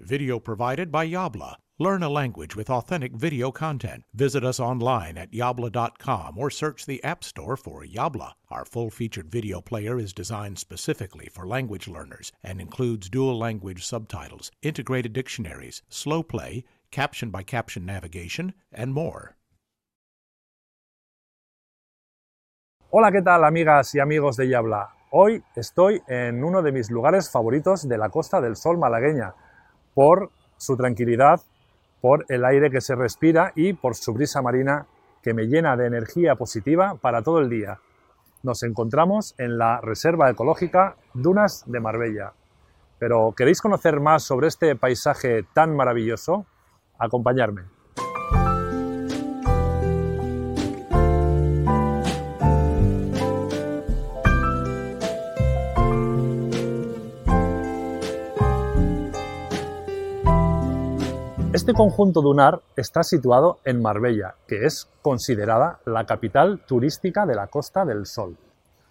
Video provided by Yabla. Learn a language with authentic video content. Visit us online at yabla.com or search the App Store for Yabla. Our full featured video player is designed specifically for language learners and includes dual language subtitles, integrated dictionaries, slow play, caption by caption navigation, and more. Hola, ¿qué tal amigas y amigos de Yabla? Hoy estoy en uno de mis lugares favoritos de la Costa del Sol malagueña, por su tranquilidad, por el aire que se respira y por su brisa marina que me llena de energía positiva para todo el día. Nos encontramos en la Reserva Ecológica Dunas de Marbella. Pero ¿queréis conocer más sobre este paisaje tan maravilloso? Acompañarme. Este conjunto dunar está situado en Marbella, que es considerada la capital turística de la Costa del Sol.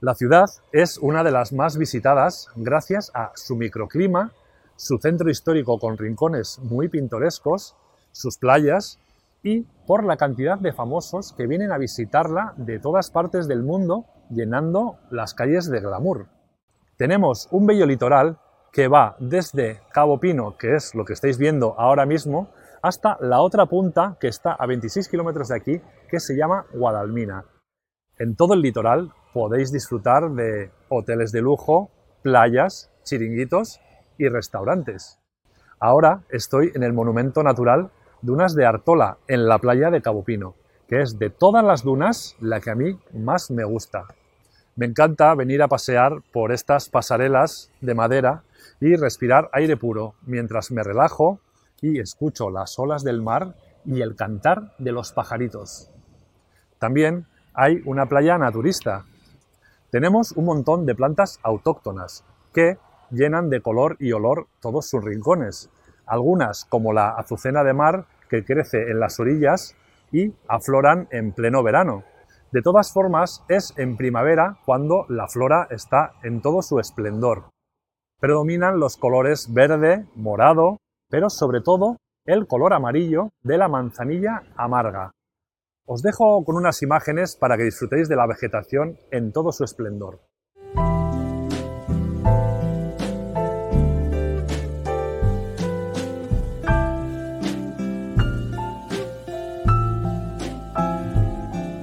La ciudad es una de las más visitadas gracias a su microclima, su centro histórico con rincones muy pintorescos, sus playas y por la cantidad de famosos que vienen a visitarla de todas partes del mundo llenando las calles de glamour. Tenemos un bello litoral que va desde Cabo Pino, que es lo que estáis viendo ahora mismo, hasta la otra punta que está a 26 kilómetros de aquí, que se llama Guadalmina. En todo el litoral podéis disfrutar de hoteles de lujo, playas, chiringuitos y restaurantes. Ahora estoy en el monumento natural Dunas de Artola, en la playa de Cabo Pino, que es de todas las dunas la que a mí más me gusta. Me encanta venir a pasear por estas pasarelas de madera y respirar aire puro mientras me relajo y escucho las olas del mar y el cantar de los pajaritos. También hay una playa naturista. Tenemos un montón de plantas autóctonas que llenan de color y olor todos sus rincones. Algunas, como la azucena de mar, que crece en las orillas y afloran en pleno verano. De todas formas, es en primavera cuando la flora está en todo su esplendor predominan los colores verde, morado, pero sobre todo el color amarillo de la manzanilla amarga. Os dejo con unas imágenes para que disfrutéis de la vegetación en todo su esplendor.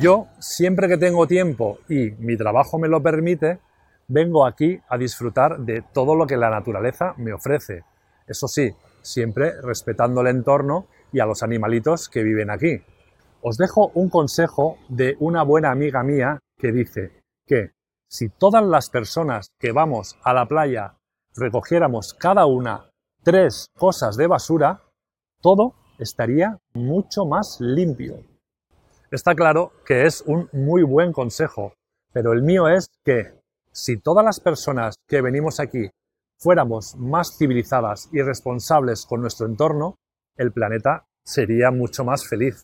Yo, siempre que tengo tiempo y mi trabajo me lo permite, vengo aquí a disfrutar de todo lo que la naturaleza me ofrece. Eso sí, siempre respetando el entorno y a los animalitos que viven aquí. Os dejo un consejo de una buena amiga mía que dice que si todas las personas que vamos a la playa recogiéramos cada una tres cosas de basura, todo estaría mucho más limpio. Está claro que es un muy buen consejo, pero el mío es que si todas las personas que venimos aquí fuéramos más civilizadas y responsables con nuestro entorno, el planeta sería mucho más feliz.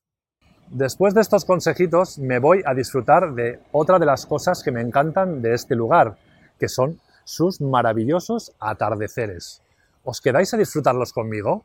Después de estos consejitos me voy a disfrutar de otra de las cosas que me encantan de este lugar, que son sus maravillosos atardeceres. ¿Os quedáis a disfrutarlos conmigo?